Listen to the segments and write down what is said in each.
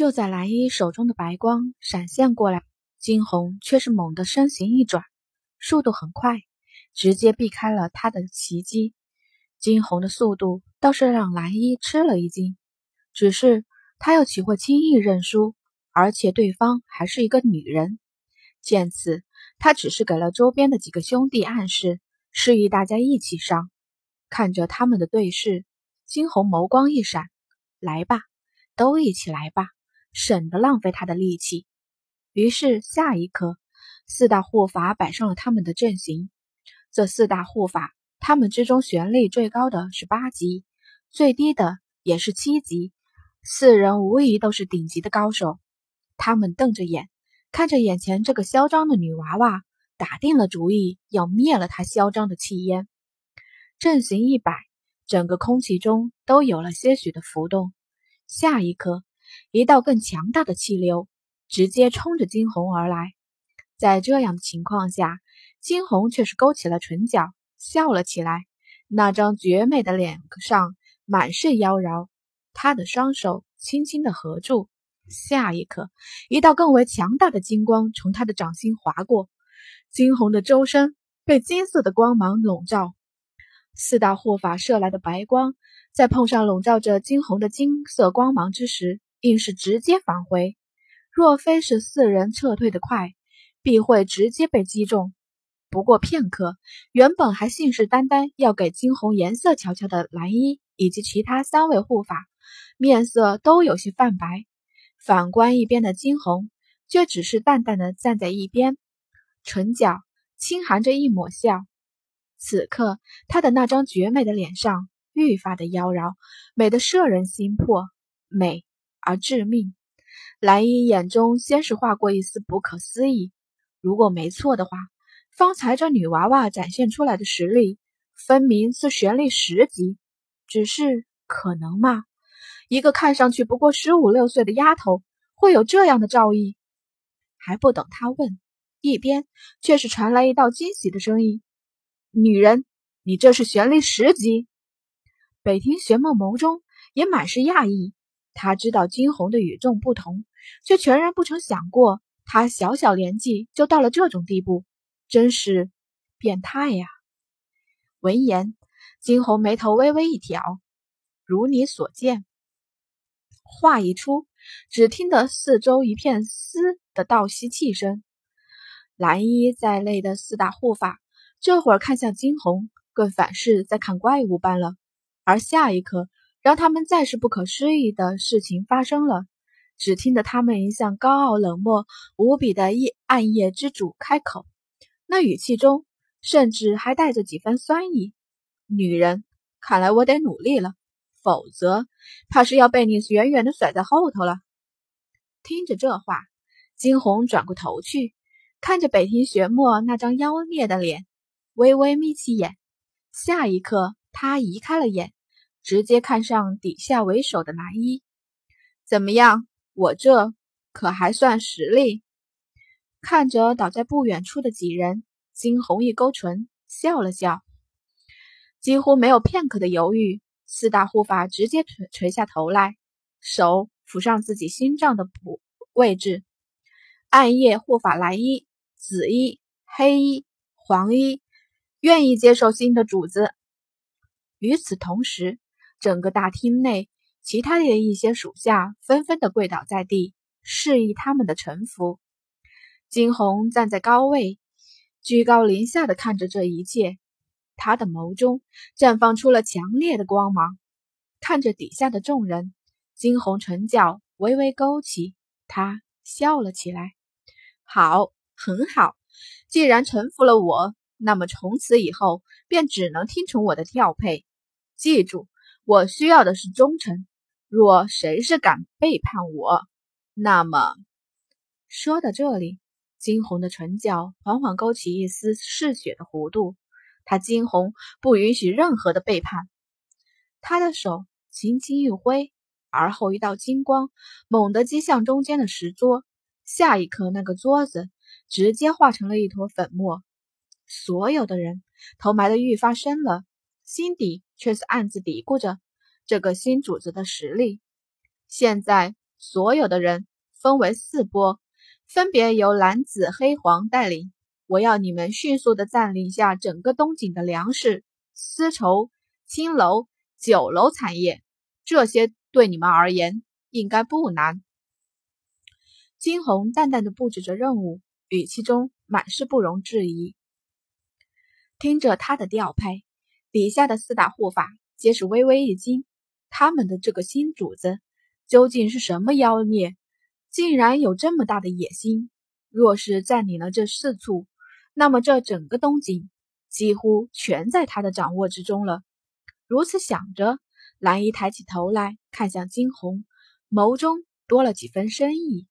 就在蓝衣手中的白光闪现过来，金红却是猛地身形一转，速度很快，直接避开了他的袭击。金红的速度倒是让蓝衣吃了一惊，只是他又岂会轻易认输？而且对方还是一个女人。见此，他只是给了周边的几个兄弟暗示，示意大家一起上。看着他们的对视，金红眸光一闪：“来吧，都一起来吧，省得浪费他的力气。”于是下一刻，四大护法摆上了他们的阵型。这四大护法。他们之中玄力最高的是八级，最低的也是七级，四人无疑都是顶级的高手。他们瞪着眼看着眼前这个嚣张的女娃娃，打定了主意要灭了她嚣张的气焰。阵型一摆，整个空气中都有了些许的浮动。下一刻，一道更强大的气流直接冲着金红而来。在这样的情况下，金红却是勾起了唇角。笑了起来，那张绝美的脸上满是妖娆。他的双手轻轻的合住，下一刻，一道更为强大的金光从他的掌心划过，金红的周身被金色的光芒笼罩。四大护法射来的白光，在碰上笼罩着金红的金色光芒之时，硬是直接返回。若非是四人撤退的快，必会直接被击中。不过片刻，原本还信誓旦旦要给金红颜色瞧瞧的蓝衣以及其他三位护法，面色都有些泛白。反观一边的金红，却只是淡淡的站在一边，唇角轻含着一抹笑。此刻，她的那张绝美的脸上愈发的妖娆，美得摄人心魄，美而致命。蓝衣眼中先是划过一丝不可思议，如果没错的话。方才这女娃娃展现出来的实力，分明是玄力十级。只是可能吗？一个看上去不过十五六岁的丫头，会有这样的造诣？还不等他问，一边却是传来一道惊喜的声音：“女人，你这是玄力十级？”北庭玄梦眸中也满是讶异。他知道金红的与众不同，却全然不曾想过，他小小年纪就到了这种地步。真是变态呀！闻言，金红眉头微微一挑。如你所见。话一出，只听得四周一片嘶的倒吸气声。蓝衣在内的四大护法，这会儿看向金红，更反是在看怪物般了。而下一刻，让他们再是不可思议的事情发生了。只听得他们一向高傲冷漠无比的夜暗夜之主开口。那语气中甚至还带着几分酸意。女人，看来我得努力了，否则怕是要被你远远的甩在后头了。听着这话，金红转过头去，看着北庭玄墨那张妖孽的脸，微微眯起眼。下一刻，他移开了眼，直接看上底下为首的蓝衣。怎么样，我这可还算实力？看着倒在不远处的几人，金红一勾唇，笑了笑，几乎没有片刻的犹豫，四大护法直接垂垂下头来，手抚上自己心脏的部位置。暗夜护法蓝衣、紫衣、黑衣、黄衣，愿意接受新的主子。与此同时，整个大厅内，其他的一些属下纷纷的跪倒在地，示意他们的臣服。金红站在高位，居高临下的看着这一切，他的眸中绽放出了强烈的光芒。看着底下的众人，金红唇角微微勾起，他笑了起来：“好，很好。既然臣服了我，那么从此以后便只能听从我的调配。记住，我需要的是忠诚。若谁是敢背叛我，那么……”说到这里。金红的唇角缓缓勾起一丝嗜血的弧度，他金红不允许任何的背叛。他的手轻轻一挥，而后一道金光猛地击向中间的石桌，下一刻，那个桌子直接化成了一坨粉末。所有的人头埋得愈发深了，心底却是暗自嘀咕着这个新主子的实力。现在所有的人分为四波，分别由蓝、紫、黑、黄带领。我要你们迅速的占领下整个东景的粮食、丝绸、青楼、酒楼产业，这些对你们而言应该不难。金红淡淡的布置着任务，语气中满是不容置疑。听着他的调配，底下的四大护法皆是微微一惊。他们的这个新主子究竟是什么妖孽，竟然有这么大的野心？若是占领了这四处，那么这整个东京几乎全在他的掌握之中了。如此想着，蓝衣抬起头来看向惊鸿，眸中多了几分深意。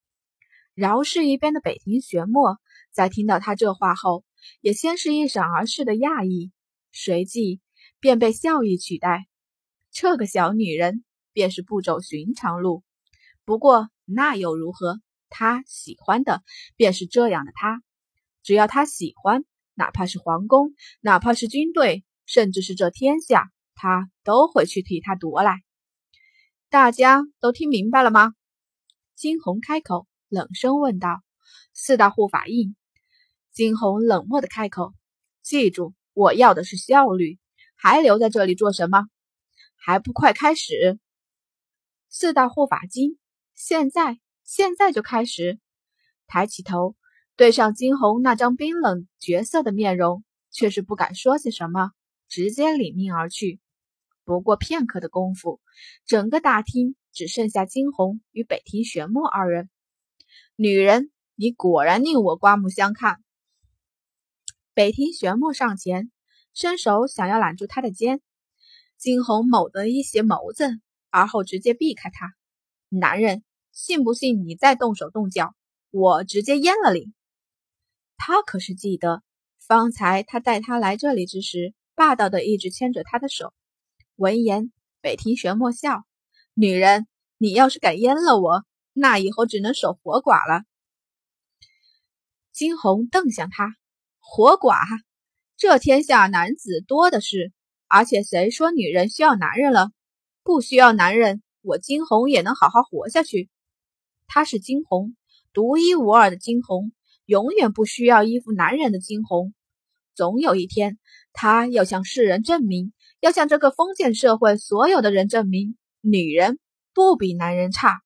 饶是一边的北庭玄墨，在听到他这话后。也先是一闪而逝的讶异，随即便被笑意取代。这个小女人便是不走寻常路，不过那又如何？她喜欢的便是这样的她，只要她喜欢，哪怕是皇宫，哪怕是军队，甚至是这天下，她都会去替她夺来。大家都听明白了吗？金红开口，冷声问道：“四大护法印。”金红冷漠的开口：“记住，我要的是效率，还留在这里做什么？还不快开始！”四大护法金，现在，现在就开始！抬起头，对上金红那张冰冷绝色的面容，却是不敢说些什么，直接领命而去。不过片刻的功夫，整个大厅只剩下金红与北庭玄墨二人。女人，你果然令我刮目相看。北庭玄墨上前，伸手想要揽住他的肩，惊鸿猛地一斜眸子，而后直接避开他。男人，信不信你再动手动脚，我直接阉了你？他可是记得，方才他带他来这里之时，霸道的一直牵着他的手。闻言，北庭玄墨笑：“女人，你要是敢阉了我，那以后只能守活寡了。”惊鸿瞪向他。活寡，这天下男子多的是，而且谁说女人需要男人了？不需要男人，我金红也能好好活下去。她是金红，独一无二的金红，永远不需要依附男人的金红。总有一天，她要向世人证明，要向这个封建社会所有的人证明，女人不比男人差。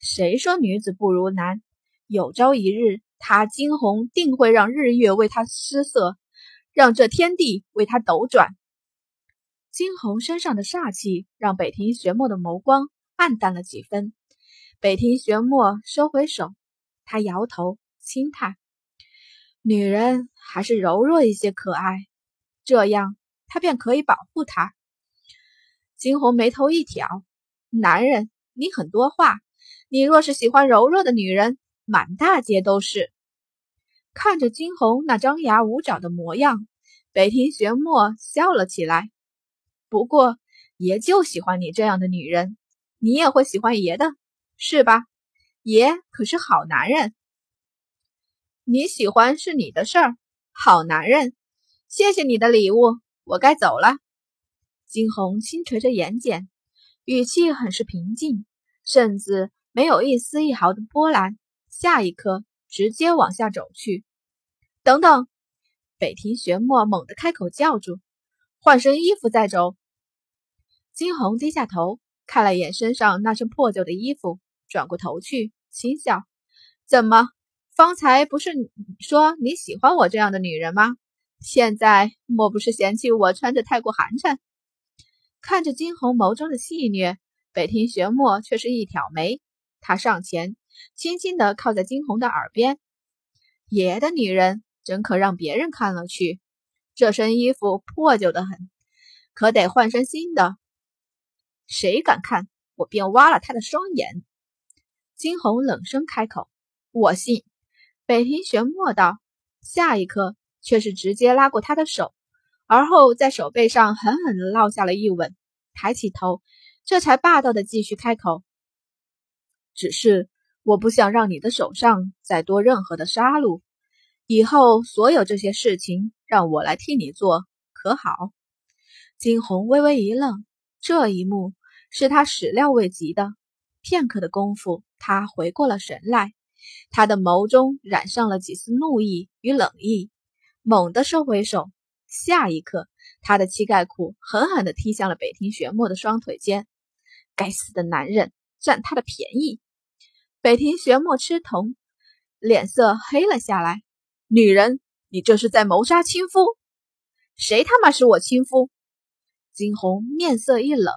谁说女子不如男？有朝一日。他惊鸿定会让日月为他失色，让这天地为他斗转。惊鸿身上的煞气让北庭玄墨的眸光暗淡了几分。北庭玄墨收回手，他摇头轻叹：“女人还是柔弱一些可爱，这样他便可以保护她。”惊鸿眉头一挑：“男人，你很多话。你若是喜欢柔弱的女人。”满大街都是。看着金红那张牙舞爪的模样，北庭玄墨笑了起来。不过，爷就喜欢你这样的女人，你也会喜欢爷的，是吧？爷可是好男人。你喜欢是你的事儿，好男人。谢谢你的礼物，我该走了。金红轻垂着眼睑，语气很是平静，甚至没有一丝一毫的波澜。下一刻，直接往下走去。等等，北庭玄墨猛地开口叫住：“换身衣服再走。”金红低下头，看了眼身上那身破旧的衣服，转过头去，轻笑：“怎么？方才不是说你喜欢我这样的女人吗？现在莫不是嫌弃我穿着太过寒碜？”看着金红眸中的戏谑，北庭玄墨却是一挑眉，他上前。轻轻地靠在惊鸿的耳边，爷的女人真可让别人看了去。这身衣服破旧的很，可得换身新的。谁敢看，我便挖了他的双眼。惊鸿冷声开口：“我信。”北庭玄默道，下一刻却是直接拉过他的手，而后在手背上狠狠地落下了一吻，抬起头，这才霸道的继续开口：“只是。”我不想让你的手上再多任何的杀戮，以后所有这些事情让我来替你做，可好？金红微微一愣，这一幕是他始料未及的。片刻的功夫，他回过了神来，他的眸中染上了几丝怒意与冷意，猛地收回手。下一刻，他的膝盖骨狠狠地踢向了北庭玄墨的双腿间。该死的男人，占他的便宜！北庭玄墨吃疼，脸色黑了下来。女人，你这是在谋杀亲夫？谁他妈是我亲夫？金红面色一冷。